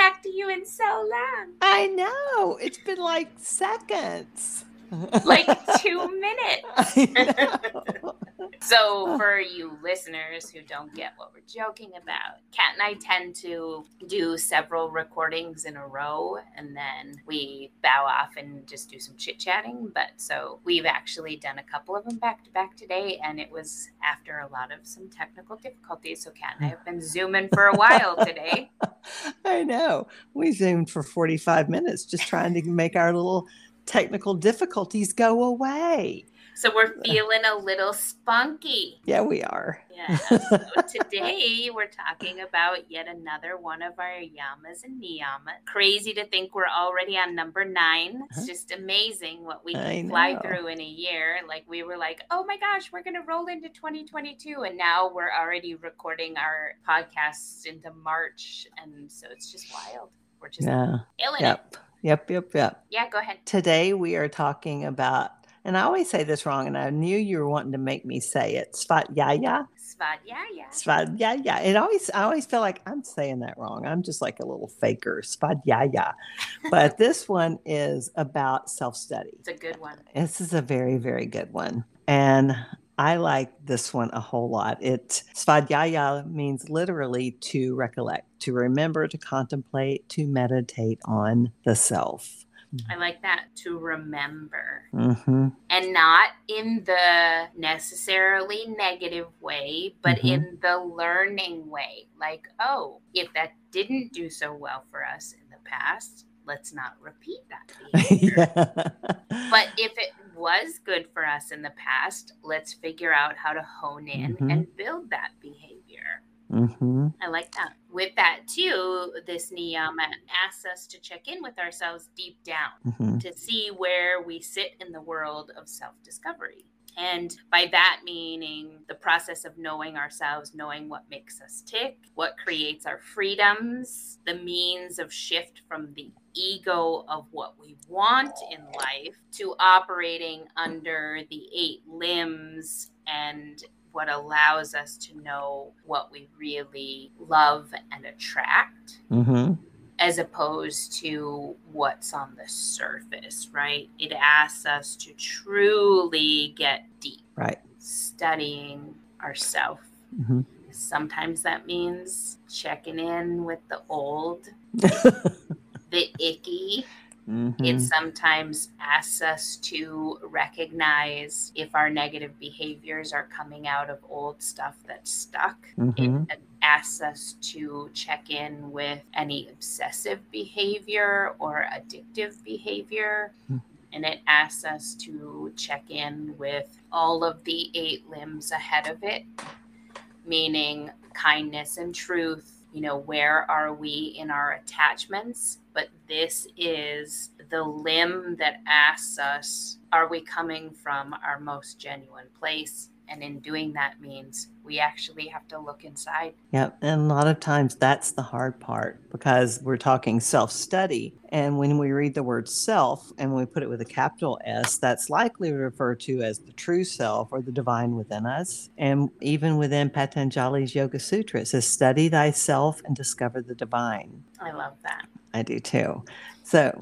talked to you in so long. I know. It's been like seconds. Like two minutes. So, for you listeners who don't get what we're joking about, Kat and I tend to do several recordings in a row and then we bow off and just do some chit chatting. But so we've actually done a couple of them back to back today, and it was after a lot of some technical difficulties. So, Kat and I have been zooming for a while today. I know. We zoomed for 45 minutes just trying to make our little technical difficulties go away. So, we're feeling a little spunky. Yeah, we are. Yeah. So today we're talking about yet another one of our yamas and niyamas. Crazy to think we're already on number nine. It's just amazing what we Uh-huh. Can fly through in a year. Like we were like, oh my gosh, we're gonna roll into 2022, and now we're already recording our podcasts into March, and so it's just wild. We're just Yeah. killing it. Yep. Yep. Yep. Yep. Yeah, go ahead. Today we are talking about, and I always say this wrong, and I knew you were wanting to make me say it. Svadhyaya. Svadhyaya. Svadhyaya. It always, I always feel like I'm saying that wrong. I'm just like a little faker. Svadhyaya. But this one is about self study. It's a good one. This is a very, very good one. And I like this one a whole lot. It Svadhyaya means literally to recollect, to remember, to contemplate, to meditate on the self. I like that to remember. hmm and not in the necessarily negative way, but Mhm. in the learning way. Like, oh, if that didn't do so well for us in the past, let's not repeat that yeah. But if it was good for us in the past, let's figure out how to hone in Mhm. and build that behavior. Hmm I like that. With that, too, this niyama asks us to check in with ourselves deep down hmm to see where we sit in the world of self discovery. And by that meaning the process of knowing ourselves, knowing what makes us tick, what creates our freedoms, the means of shift from the ego of what we want in life to operating under the eight limbs and what allows us to know what we really love and attract hmm as opposed to what's on the surface, right? It asks us to truly get deep, Right. studying ourself. hmm Sometimes that means checking in with the old, the icky. Hmm It sometimes asks us to recognize if our negative behaviors are coming out of old stuff that's stuck. hmm It asks us to check in with any obsessive behavior or addictive behavior. Mm. And it asks us to check in with all of the eight limbs ahead of it, meaning kindness and truth. You know, where are we in our attachments? But this is the limb that asks us, are we coming from our most genuine place? And in doing that means we actually have to look inside. Yep. And a lot of times that's the hard part because we're talking self study. And when we read the word self and we put it with a capital S, that's likely referred to as the true self or the divine within us. And even within Patanjali's Yoga Sutra, it says, study thyself and discover the divine. I love that. I do too. So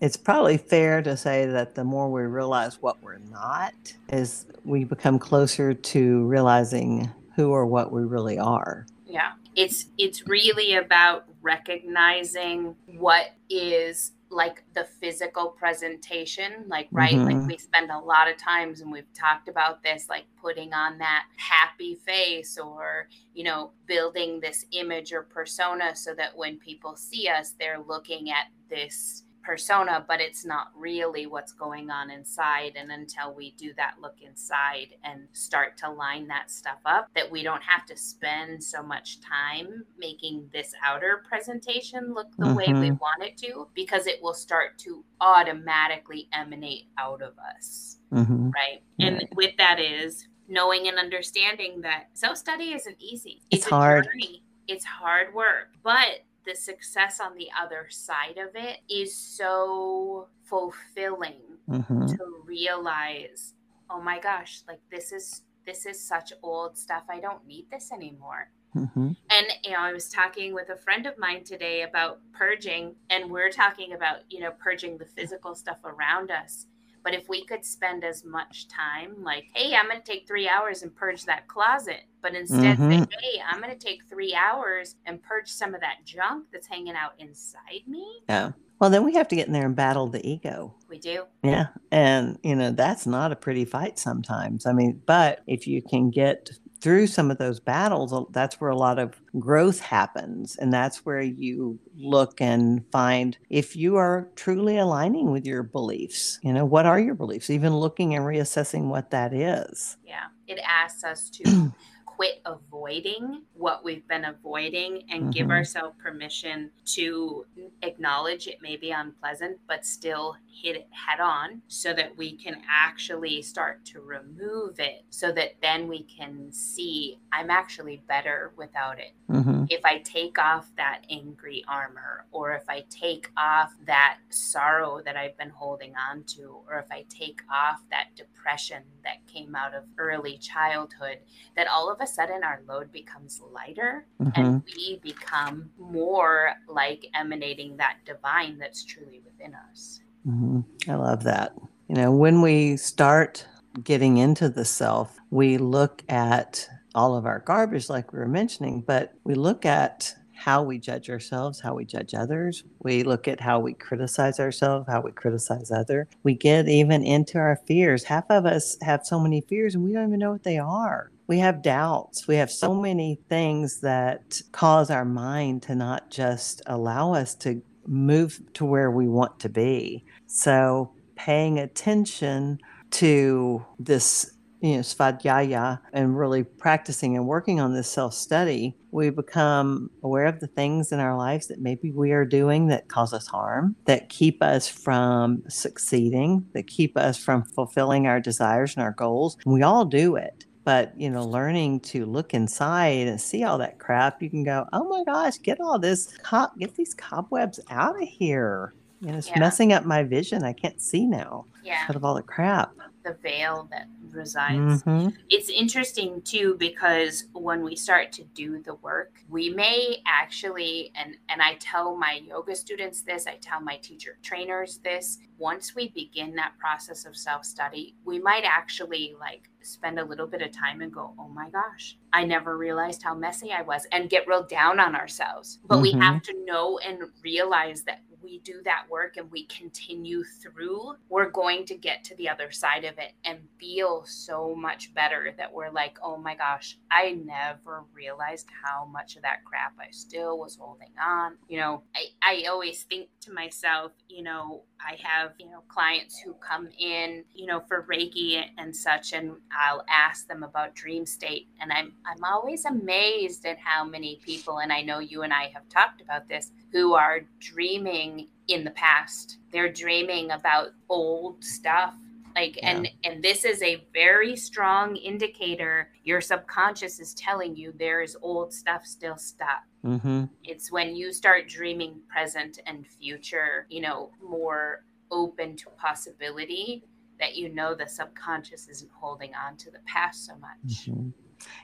it's probably fair to say that the more we realize what we're not, is we become closer to realizing who or what we really are. Yeah. It's it's really about recognizing what is like the physical presentation like right Mhm. like we spend a lot of times and we've talked about this like putting on that happy face or you know building this image or persona so that when people see us they're looking at this persona, but it's not really what's going on inside. And until we do that look inside and start to line that stuff up, that we don't have to spend so much time making this outer presentation look the way we Mhm. want it to, because it will start to automatically emanate out of us hmm right? And Right. with that is knowing and understanding that self study isn't easy. It's a hard. journey. It's hard work, but the success on the other side of it is so fulfilling hmm to realize, oh my gosh, like this is this is such old stuff. I don't need this anymore. hmm And you know, I was talking with a friend of mine today about purging, and we're talking about you know purging the physical stuff around us. But if we could spend as much time, like, hey, I'm going to take three hours and purge that closet, but instead say, Mhm. hey, I'm going to take three hours and purge some of that junk that's hanging out inside me. Yeah. Well, then we have to get in there and battle the ego. We do. Yeah. And, you know, that's not a pretty fight sometimes. I mean, but if you can get through some of those battles, that's where a lot of growth happens. And that's where you look and find if you are truly aligning with your beliefs, you know, what are your beliefs? Even looking and reassessing what that is. Yeah. It asks us to quit avoiding what we've been avoiding and give Mhm. ourselves permission to acknowledge it may be unpleasant, but still hit it head on so that we can actually start to remove it so that then we can see I'm actually better without it hmm if I take off that angry armor, or if I take off that sorrow that I've been holding on to, or if I take off that depression that came out of early childhood, that all of a sudden our load becomes lighter hmm and we become more like emanating that divine that's truly within us. hmm I love that. You know, when we start getting into the self, we look at all of our garbage, like we were mentioning, but we look at how we judge ourselves, how we judge others. We look at how we criticize ourselves, how we criticize other. We get even into our fears. Half of us have so many fears and we don't even know what they are. We have doubts. We have so many things that cause our mind to not just allow us to move to where we want to be. So paying attention to this, you know, svadhyaya and really practicing and working on this self-study, we become aware of the things in our lives that maybe we are doing that cause us harm, that keep us from succeeding, that keep us from fulfilling our desires and our goals. We all do it. But you know, learning to look inside and see all that crap, you can go, "Oh my gosh, get all this, co- get these cobwebs out of here." You know, it's Yeah. messing up my vision. I can't see now Yeah, because of all the crap. The veil that resides Mhm. it's interesting too because when we start to do the work we may actually and and i tell my yoga students this i tell my teacher trainers this once we begin that process of self-study we might actually like spend a little bit of time and go oh my gosh i never realized how messy i was and get real down on ourselves but we Mhm. have to know and realize that we do that work and we continue through, we're going to get to the other side of it and feel so much better that we're like, oh my gosh, I never realized how much of that crap I still was holding on. You know, I, I always think to myself, you know, I have, you know, clients who come in, you know, for Reiki and such, and I'll ask them about dream state. And I'm I'm always amazed at how many people, and I know you and I have talked about this, who are dreaming in the past. They're dreaming about old stuff. Like and and this is a very strong indicator your subconscious is telling you there is old stuff still stuck. Mm-hmm. It's when you start dreaming present and future, you know, more open to possibility that you know the subconscious isn't holding on to the past so much. Mhm.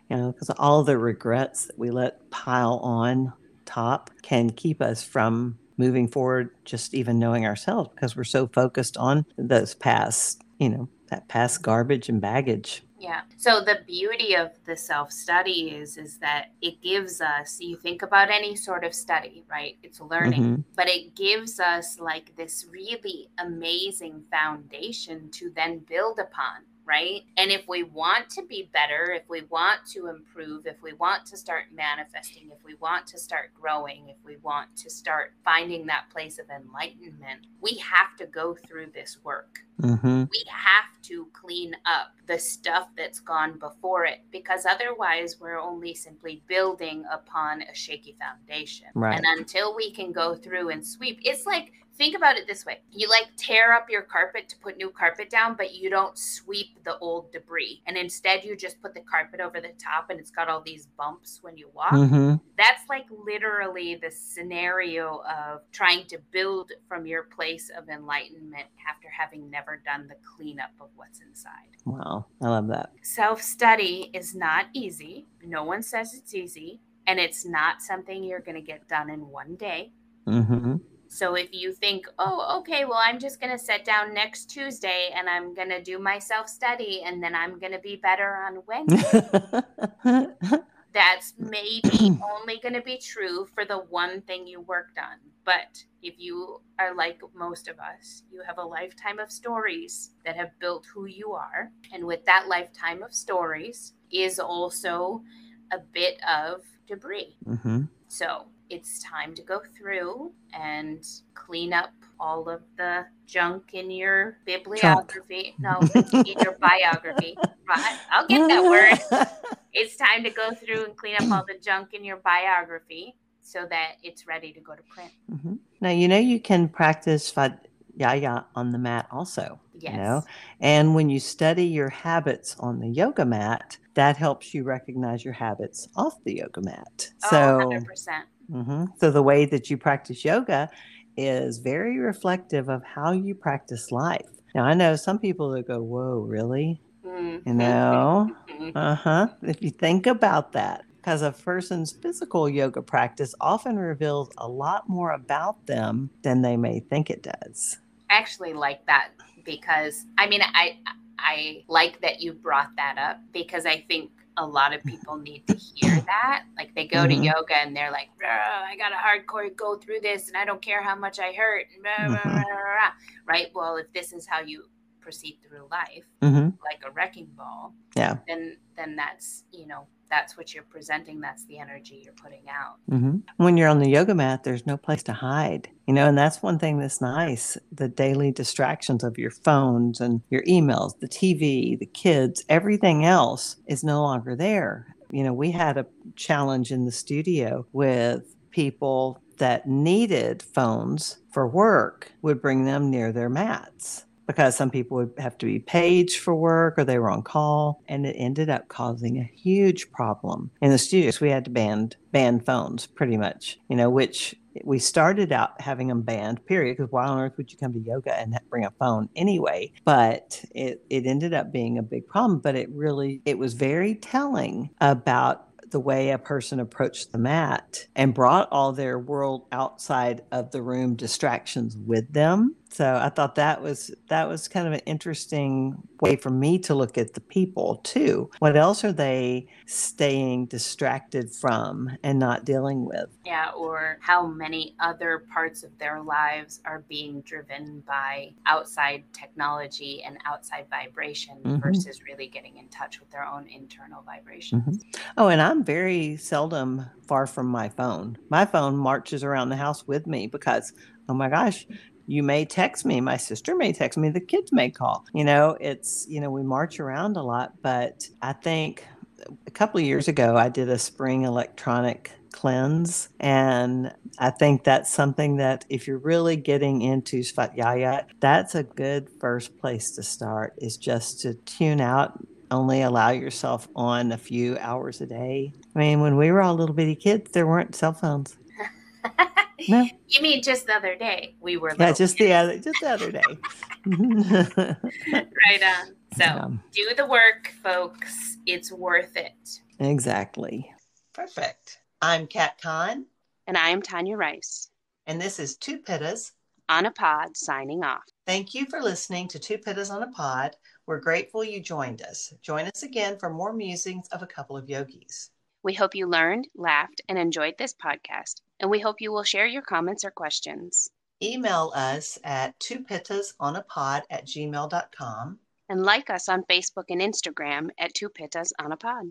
You know, because all the regrets that we let pile on top can keep us from moving forward, just even knowing ourselves, because we're so focused on those past, you know, that past garbage and baggage. Yeah. So the beauty of the self-study is is that it gives us you think about any sort of study, right? It's learning, Mhm. but it gives us like this really amazing foundation to then build upon. Right? And if we want to be better, if we want to improve, if we want to start manifesting, if we want to start growing, if we want to start finding that place of enlightenment, we have to go through this work. Mm-hmm. We have to clean up the stuff that's gone before it because otherwise we're only simply building upon a shaky foundation. Right. And until we can go through and sweep, it's like think about it this way you like tear up your carpet to put new carpet down but you don't sweep the old debris and instead you just put the carpet over the top and it's got all these bumps when you walk Mm-hmm. that's like literally the scenario of trying to build from your place of enlightenment after having never done the cleanup of what's inside Wow. I love that. self study is not easy no one says it's easy and it's not something you're going to get done in one day Mm-hmm. So if you think, oh, okay, well, I'm just going to sit down next Tuesday and I'm going to do my self study and then I'm going to be better on Wednesday, that's maybe only going to be true for the one thing you worked on. But if you are like most of us, you have a lifetime of stories that have built who you are. And with that lifetime of stories is also a bit of debris. mm-hmm. So it's time to go through and clean up all of the junk in your bibliography. No, in your biography. I'll get that word. It's time to go through and clean up all the junk in your biography so that it's ready to go to print. Mhm. Now you know you can practice yaya on the mat also. Yes. You know, and when you study your habits on the yoga mat, that helps you recognize your habits off the yoga mat. Oh, So, 100%. mhm. so the way that you practice yoga is very reflective of how you practice life. Now I know some people that go, "Whoa, really?" Mhm. You know, Mhm. uh huh. If you think about that, because a person's physical yoga practice often reveals a lot more about them than they may think it does. I actually like that because I mean I I like that you brought that up because I think a lot of people need to hear that. Like they go Mhm. to yoga and they're like, "Rah, I got to hardcore go through this and I don't care how much I hurt. Mhm. rah." Right? Well, if this is how you proceed through life, hmm like a wrecking ball, Yeah. then then that's, you know, that's what you're presenting, that's the energy you're putting out. hmm When you're on the yoga mat, there's no place to hide, you know, and that's one thing that's nice. The daily distractions of your phones and your emails, the TV, the kids, everything else is no longer there. You know, we had a challenge in the studio with people that needed phones for work, would bring them near their mats because some people would have to be paged for work or they were on call and it ended up causing a huge problem in the studios. We had to ban ban phones pretty much you know which we started out having them banned period because why on earth would you come to yoga and bring a phone anyway? But it, it ended up being a big problem but it really it was very telling about the way a person approached the mat and brought all their world outside of the room distractions with them so i thought that was that was kind of an interesting way for me to look at the people too what else are they staying distracted from and not dealing with Yeah, or how many other parts of their lives are being driven by outside technology and outside vibration Mhm. versus really getting in touch with their own internal vibrations. Oh, and I'm very seldom far from my phone. My phone marches around the house with me because, oh my gosh, you may text me. My sister may text me. The kids may call. You know, it's, you know, we march around a lot. But I think a couple of years ago, I did a spring electronic cleanse. And I think that's something that if you're really getting into Svadhyaya, that's a good first place to start is just to tune out only allow yourself on a few hours a day. I mean, when we were all little bitty kids, there weren't cell phones. No. You mean just the other day we were Yeah, little just the other just the other day. right on. So Yeah, do the work, folks. It's worth it. exactly. Perfect. I'm Kat Kahn, And I'm Tanya Rice and this is Two Pittas. on a pod signing off. Thank you for listening to Two Pittas on a Pod. We're grateful you joined us. Join us again for more musings of a couple of yogis. We hope you learned, laughed, and enjoyed this podcast, and we hope you will share your comments or questions. Email us at two pittas on a pod at gmail.com And like us on Facebook and Instagram at Two Pittas on a Pod.